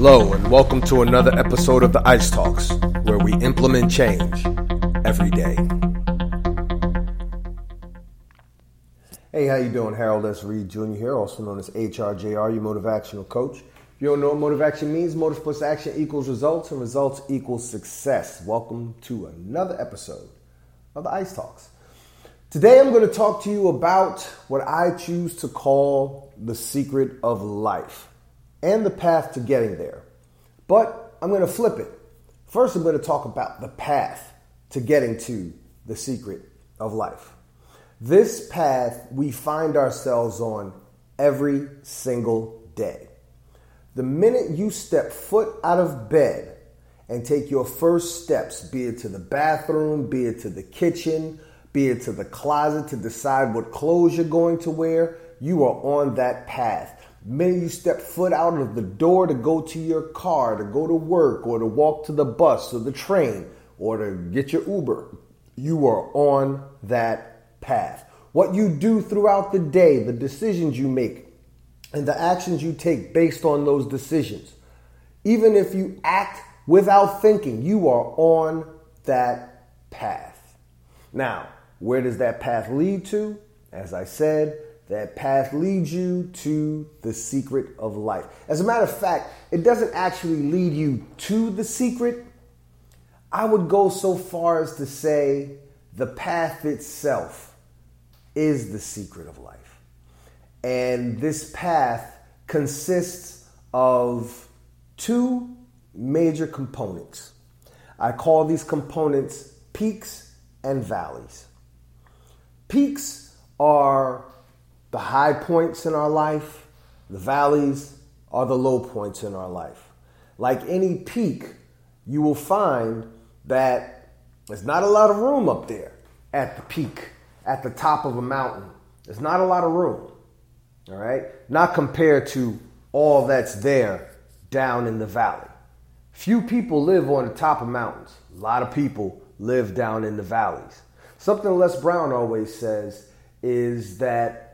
Hello, and welcome to another episode of the Ice Talks, where we implement change every day. Hey, how you doing? Harold S. Reed Jr. here, also known as HRJR, your motivational coach. If you don't know what motivation means, motive plus action equals results, and results equals success. Welcome to another episode of the Ice Talks. Today, I'm going to talk to you about what I choose to call the secret of life and the path to getting there. But I'm going to flip it. First, I'm going to talk about the path to getting to the secret of life. This path we find ourselves on every single day. The minute you step foot out of bed and take your first steps, be it to the bathroom, be it to the kitchen, be it to the closet to decide what clothes you're going to wear, you are on that path minute you step foot out of the door to go to your car, to go to work, or to walk to the bus or the train, or to get your Uber, you are on that path. What you do throughout the day, the decisions you make, and the actions you take based on those decisions, even if you act without thinking, you are on that path. Now, where does that path lead to? As I said, that path leads you to the secret of life. As a matter of fact, it doesn't actually lead you to the secret. I would go so far as to say the path itself is the secret of life. And this path consists of two major components. I call these components peaks and valleys. Peaks are the high points in our life, the valleys are the low points in our life. Like any peak, you will find that there's not a lot of room up there at the peak, at the top of a mountain. There's not a lot of room, all right? Not compared to all that's there down in the valley. Few people live on the top of mountains. A lot of people live down in the valleys. Something Les Brown always says is that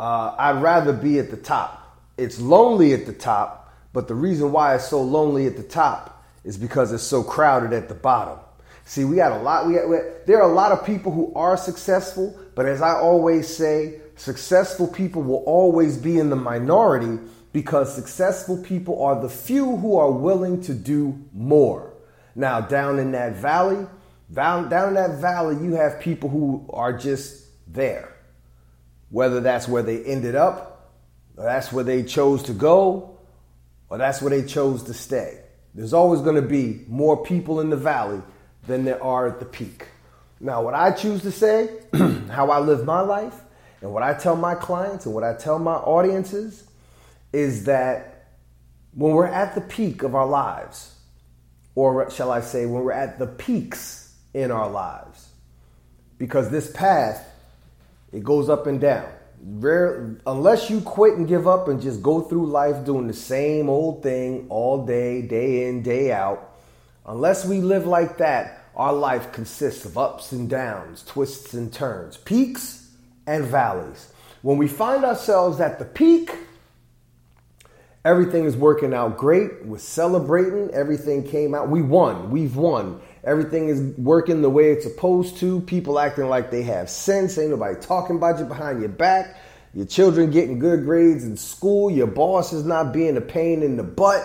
uh, I'd rather be at the top. It's lonely at the top, but the reason why it's so lonely at the top is because it's so crowded at the bottom. See, we got a lot. We, got, we there are a lot of people who are successful, but as I always say, successful people will always be in the minority because successful people are the few who are willing to do more. Now, down in that valley, down, down in that valley, you have people who are just there whether that's where they ended up, or that's where they chose to go, or that's where they chose to stay. There's always going to be more people in the valley than there are at the peak. Now, what I choose to say, how I live my life, and what I tell my clients and what I tell my audiences is that when we're at the peak of our lives, or shall I say, when we're at the peaks in our lives, because this path it goes up and down. Rare, unless you quit and give up and just go through life doing the same old thing all day, day in, day out, unless we live like that, our life consists of ups and downs, twists and turns, peaks and valleys. When we find ourselves at the peak, everything is working out great. We're celebrating. Everything came out. We won. We've won. Everything is working the way it's supposed to. People acting like they have sense. Ain't nobody talking about you behind your back. Your children getting good grades in school. Your boss is not being a pain in the butt.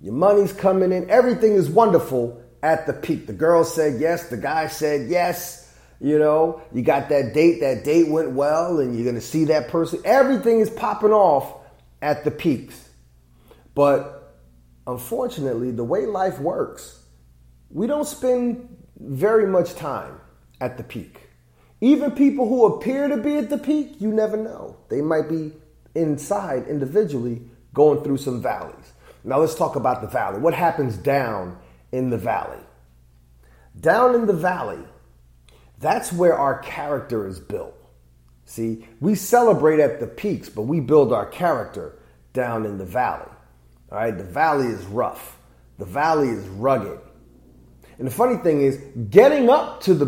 Your money's coming in. Everything is wonderful at the peak. The girl said yes. The guy said yes. You know, you got that date. That date went well, and you're going to see that person. Everything is popping off at the peaks. But unfortunately, the way life works, we don't spend very much time at the peak. Even people who appear to be at the peak, you never know. They might be inside individually going through some valleys. Now let's talk about the valley. What happens down in the valley? Down in the valley, that's where our character is built. See, we celebrate at the peaks, but we build our character down in the valley. All right, the valley is rough, the valley is rugged, and the funny thing is, getting up to the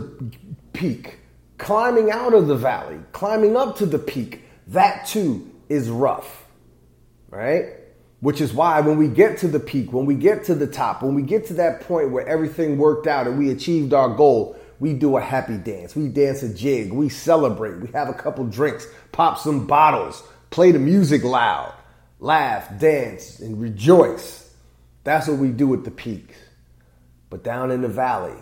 peak, climbing out of the valley, climbing up to the peak, that too is rough, right? Which is why when we get to the peak, when we get to the top, when we get to that point where everything worked out and we achieved our goal, we do a happy dance. We dance a jig. We celebrate. We have a couple drinks, pop some bottles, play the music loud, laugh, dance, and rejoice. That's what we do at the peak. But down in the valley,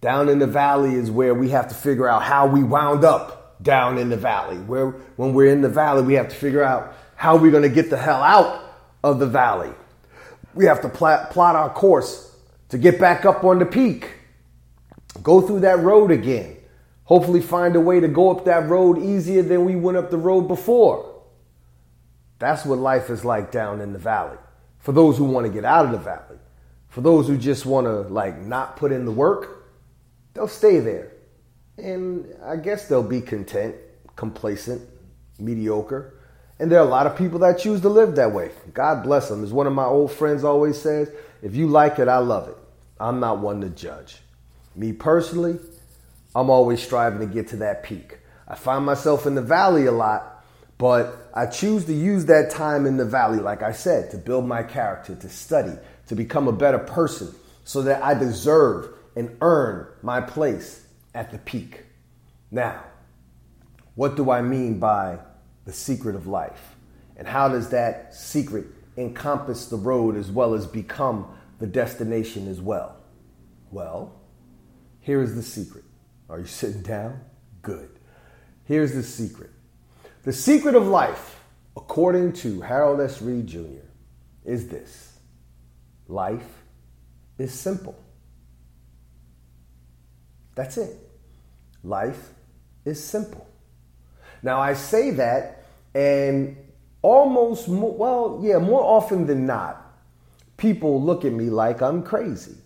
down in the valley is where we have to figure out how we wound up down in the valley. Where when we're in the valley, we have to figure out how we're going to get the hell out of the valley. We have to plot, plot our course to get back up on the peak. Go through that road again. Hopefully, find a way to go up that road easier than we went up the road before. That's what life is like down in the valley. For those who want to get out of the valley, for those who just want to like not put in the work, they'll stay there. And I guess they'll be content, complacent, mediocre. And there are a lot of people that choose to live that way. God bless them. As one of my old friends always says, if you like it, I love it. I'm not one to judge. Me personally, I'm always striving to get to that peak. I find myself in the valley a lot, but I choose to use that time in the valley, like I said, to build my character, to study, to become a better person so that I deserve and earn my place at the peak. Now, what do I mean by the secret of life? And how does that secret encompass the road as well as become the destination as well? Well, here is the secret. Are you sitting down? Good. Here's the secret. The secret of life, according to Harold S. Reed Jr., is this life is simple. That's it. Life is simple. Now, I say that, and almost, well, yeah, more often than not, people look at me like I'm crazy.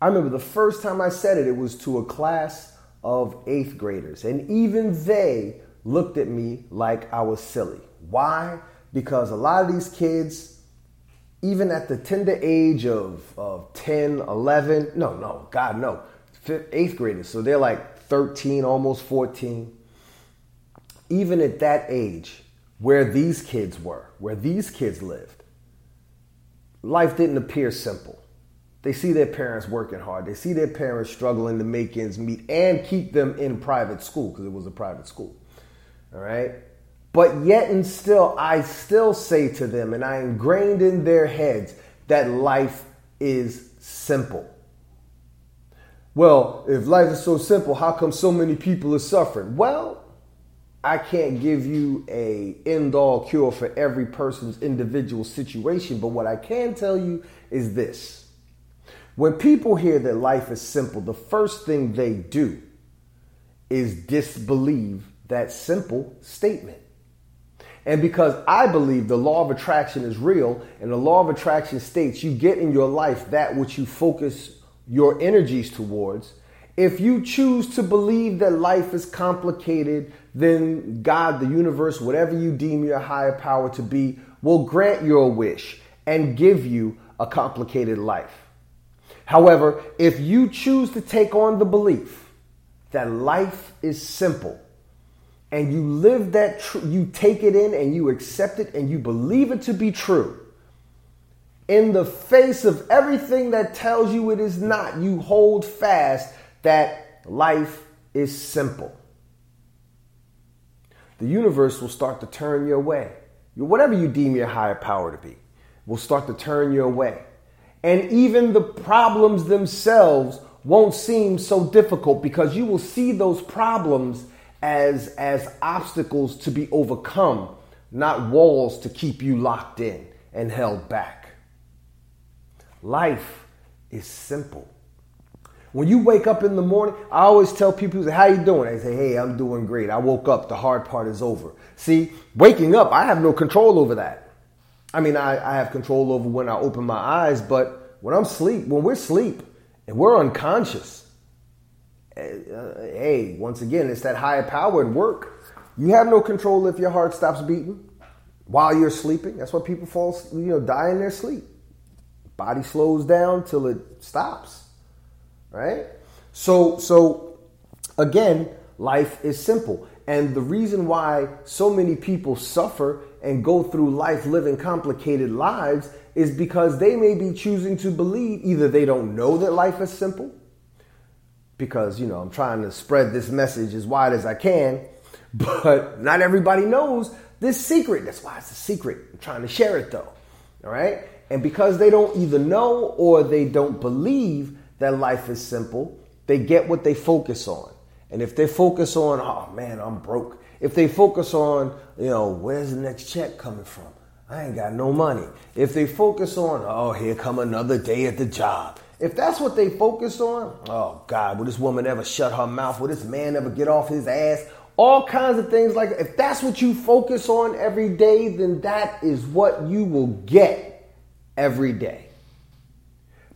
I remember the first time I said it, it was to a class of eighth graders, and even they looked at me like I was silly. Why? Because a lot of these kids, even at the tender age of, of 10, 11, no, no, God, no, fifth, eighth graders, so they're like 13, almost 14. Even at that age, where these kids were, where these kids lived, life didn't appear simple. They see their parents working hard. They see their parents struggling to make ends meet and keep them in private school because it was a private school. All right? But yet and still, I still say to them, and I ingrained in their heads that life is simple. Well, if life is so simple, how come so many people are suffering? Well, I can't give you a end all cure for every person's individual situation, but what I can tell you is this. When people hear that life is simple, the first thing they do is disbelieve that simple statement. And because I believe the law of attraction is real and the law of attraction states you get in your life that which you focus your energies towards, if you choose to believe that life is complicated, then God, the universe, whatever you deem your higher power to be, will grant your wish and give you a complicated life. However, if you choose to take on the belief that life is simple and you live that, tr- you take it in and you accept it and you believe it to be true, in the face of everything that tells you it is not, you hold fast that life is simple. The universe will start to turn your way. Whatever you deem your higher power to be will start to turn your way. And even the problems themselves won't seem so difficult because you will see those problems as, as obstacles to be overcome, not walls to keep you locked in and held back. Life is simple. When you wake up in the morning, I always tell people, how you doing? They say, hey, I'm doing great. I woke up. The hard part is over. See, waking up, I have no control over that. I mean, I, I have control over when I open my eyes, but when I'm sleep, when we're asleep and we're unconscious, Uh, hey, once again, it's that higher power at work. You have no control if your heart stops beating while you're sleeping. That's why people fall, you know, die in their sleep. Body slows down till it stops. Right? So so again, life is simple. And the reason why so many people suffer and go through life living complicated lives is because they may be choosing to believe either they don't know that life is simple, because, you know, I'm trying to spread this message as wide as I can, but not everybody knows this secret. That's why it's a secret. I'm trying to share it though. All right? And because they don't either know or they don't believe that life is simple, they get what they focus on. And if they focus on, oh man, I'm broke. If they focus on, you know, where's the next check coming from? I ain't got no money. If they focus on, oh, here come another day at the job. If that's what they focus on, oh God, will this woman ever shut her mouth? Will this man ever get off his ass? All kinds of things like that. if that's what you focus on every day, then that is what you will get every day.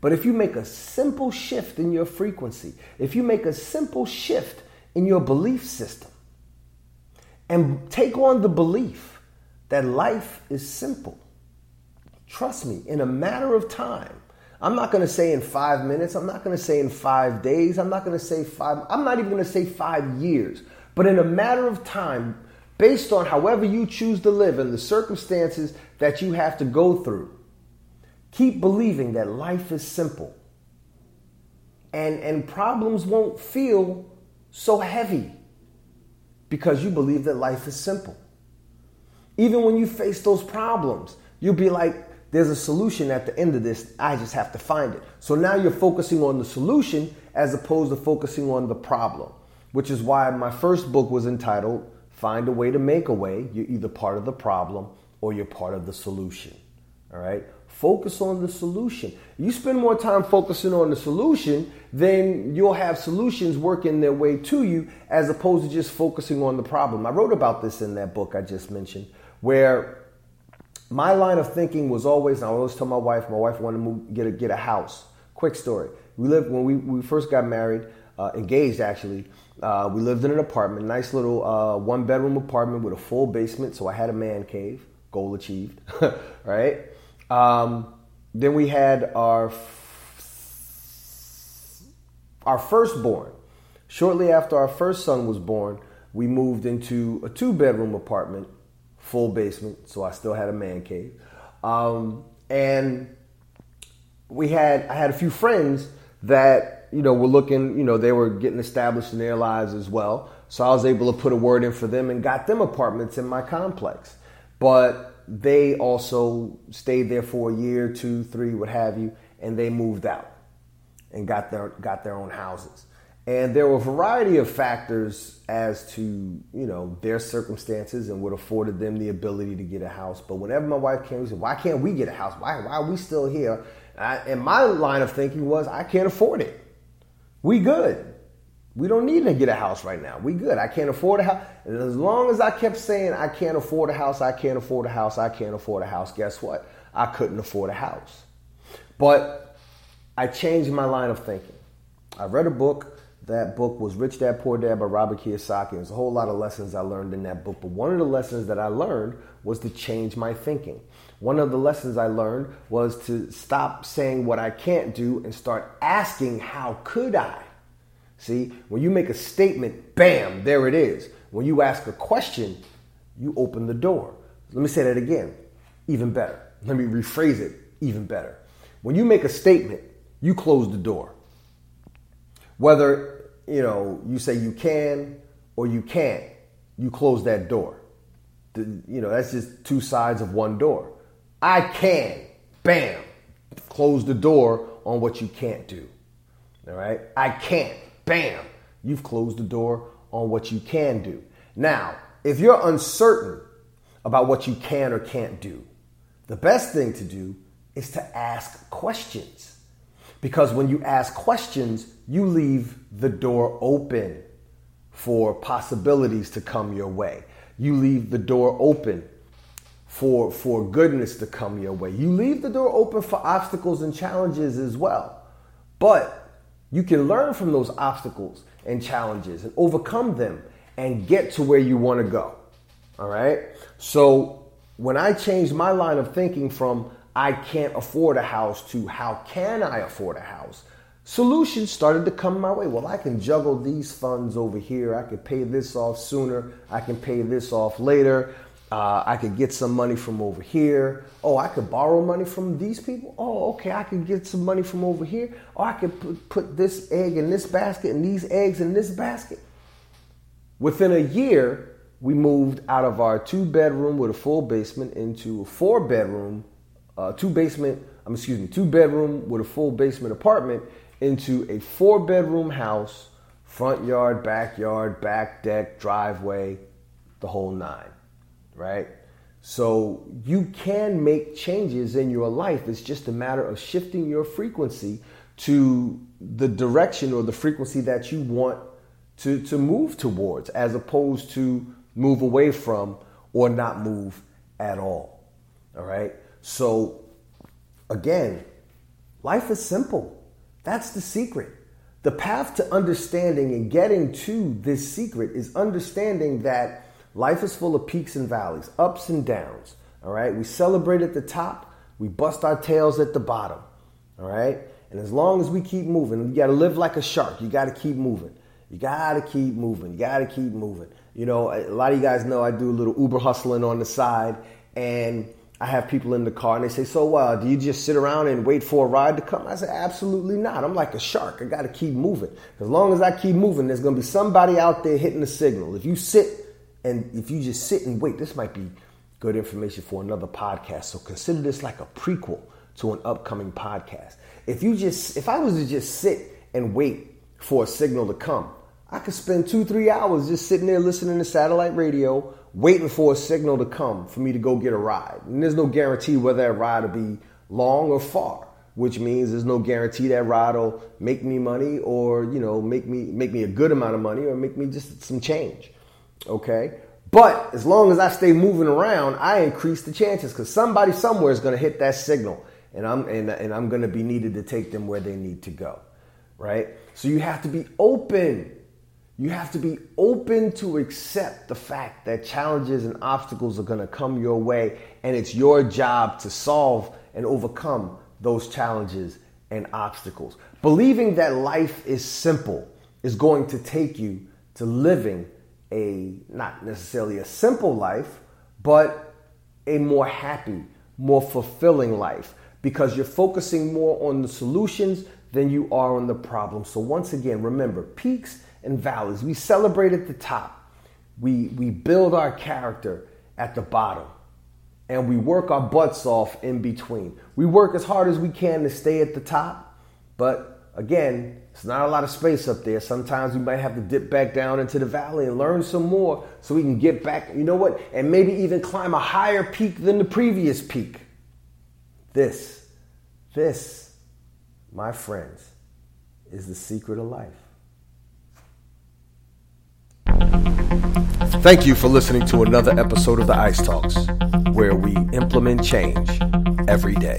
But if you make a simple shift in your frequency, if you make a simple shift in your belief system, and take on the belief that life is simple, trust me, in a matter of time, I'm not going to say in five minutes, I'm not going to say in five days, I'm not going to say five, I'm not even going to say five years, but in a matter of time, based on however you choose to live and the circumstances that you have to go through, Keep believing that life is simple. And, and problems won't feel so heavy because you believe that life is simple. Even when you face those problems, you'll be like, there's a solution at the end of this. I just have to find it. So now you're focusing on the solution as opposed to focusing on the problem, which is why my first book was entitled Find a Way to Make a Way. You're either part of the problem or you're part of the solution. All right? Focus on the solution. You spend more time focusing on the solution, then you'll have solutions working their way to you as opposed to just focusing on the problem. I wrote about this in that book I just mentioned, where my line of thinking was always, I always tell my wife, my wife wanted to move, get, a, get a house. Quick story. We lived, when we, we first got married, uh, engaged actually, uh, we lived in an apartment, nice little uh, one bedroom apartment with a full basement. So I had a man cave, goal achieved, right? Um, then we had our our firstborn. Shortly after our first son was born, we moved into a two bedroom apartment, full basement, so I still had a man cave. Um, and we had I had a few friends that you know were looking, you know, they were getting established in their lives as well. So I was able to put a word in for them and got them apartments in my complex. But they also stayed there for a year, two, three, what have you, and they moved out and got their got their own houses. And there were a variety of factors as to you know their circumstances and what afforded them the ability to get a house. But whenever my wife came, we said, "Why can't we get a house? Why why are we still here?" And, I, and my line of thinking was, "I can't afford it. We good. We don't need to get a house right now. We good. I can't afford a house. And as long as I kept saying I can't afford a house, I can't afford a house, I can't afford a house, guess what? I couldn't afford a house. But I changed my line of thinking. I read a book. That book was Rich Dad Poor Dad by Robert Kiyosaki. There's a whole lot of lessons I learned in that book. But one of the lessons that I learned was to change my thinking. One of the lessons I learned was to stop saying what I can't do and start asking, how could I? See, when you make a statement, bam, there it is. When you ask a question, you open the door. Let me say that again, even better. Let me rephrase it even better. When you make a statement, you close the door. Whether, you know, you say you can or you can't, you close that door. The, you know, that's just two sides of one door. I can, bam, close the door on what you can't do. All right? I can't bam, you've closed the door on what you can do. Now, if you're uncertain about what you can or can't do, the best thing to do is to ask questions. Because when you ask questions, you leave the door open for possibilities to come your way. You leave the door open for, for goodness to come your way. You leave the door open for obstacles and challenges as well. But you can learn from those obstacles and challenges and overcome them and get to where you want to go. All right. So when I changed my line of thinking from I can't afford a house to how can I afford a house, solutions started to come my way. Well, I can juggle these funds over here. I can pay this off sooner. I can pay this off later. Uh, I could get some money from over here. Oh, I could borrow money from these people. Oh, okay, I could get some money from over here. Oh, I could put, put this egg in this basket and these eggs in this basket. Within a year, we moved out of our two bedroom with a full basement into a four bedroom, uh, two basement, I'm excuse me, two bedroom with a full basement apartment into a four bedroom house, front yard, backyard, back deck, driveway, the whole nine right? So you can make changes in your life. It's just a matter of shifting your frequency to the direction or the frequency that you want to, to move towards, as opposed to move away from or not move at all. All right. So again, life is simple. That's the secret. The path to understanding and getting to this secret is understanding that Life is full of peaks and valleys, ups and downs. All right. We celebrate at the top, we bust our tails at the bottom. All right. And as long as we keep moving, you got to live like a shark. You got to keep moving. You got to keep moving. You got to keep moving. You know, a lot of you guys know I do a little Uber hustling on the side, and I have people in the car and they say, So, uh, do you just sit around and wait for a ride to come? I say, Absolutely not. I'm like a shark. I got to keep moving. As long as I keep moving, there's going to be somebody out there hitting the signal. If you sit and if you just sit and wait, this might be good information for another podcast. So consider this like a prequel to an upcoming podcast. If you just, if I was to just sit and wait for a signal to come, I could spend two, three hours just sitting there listening to satellite radio, waiting for a signal to come for me to go get a ride. And there's no guarantee whether that ride will be long or far, which means there's no guarantee that ride will make me money or, you know, make me make me a good amount of money or make me just some change. Okay? But as long as I stay moving around, I increase the chances because somebody somewhere is going to hit that signal and I'm, and, and I'm going to be needed to take them where they need to go. Right? So you have to be open. You have to be open to accept the fact that challenges and obstacles are going to come your way, and it's your job to solve and overcome those challenges and obstacles. Believing that life is simple is going to take you to living a not necessarily a simple life, but a more happy, more fulfilling life because you're focusing more on the solutions than you are on the problem. So once again, remember peaks and valleys. We celebrate at the top. We we build our character at the bottom. And we work our butts off in between. We work as hard as we can to stay at the top, but again, it's not a lot of space up there. Sometimes we might have to dip back down into the valley and learn some more so we can get back, you know what? And maybe even climb a higher peak than the previous peak. This, this, my friends, is the secret of life. Thank you for listening to another episode of the Ice Talks, where we implement change every day.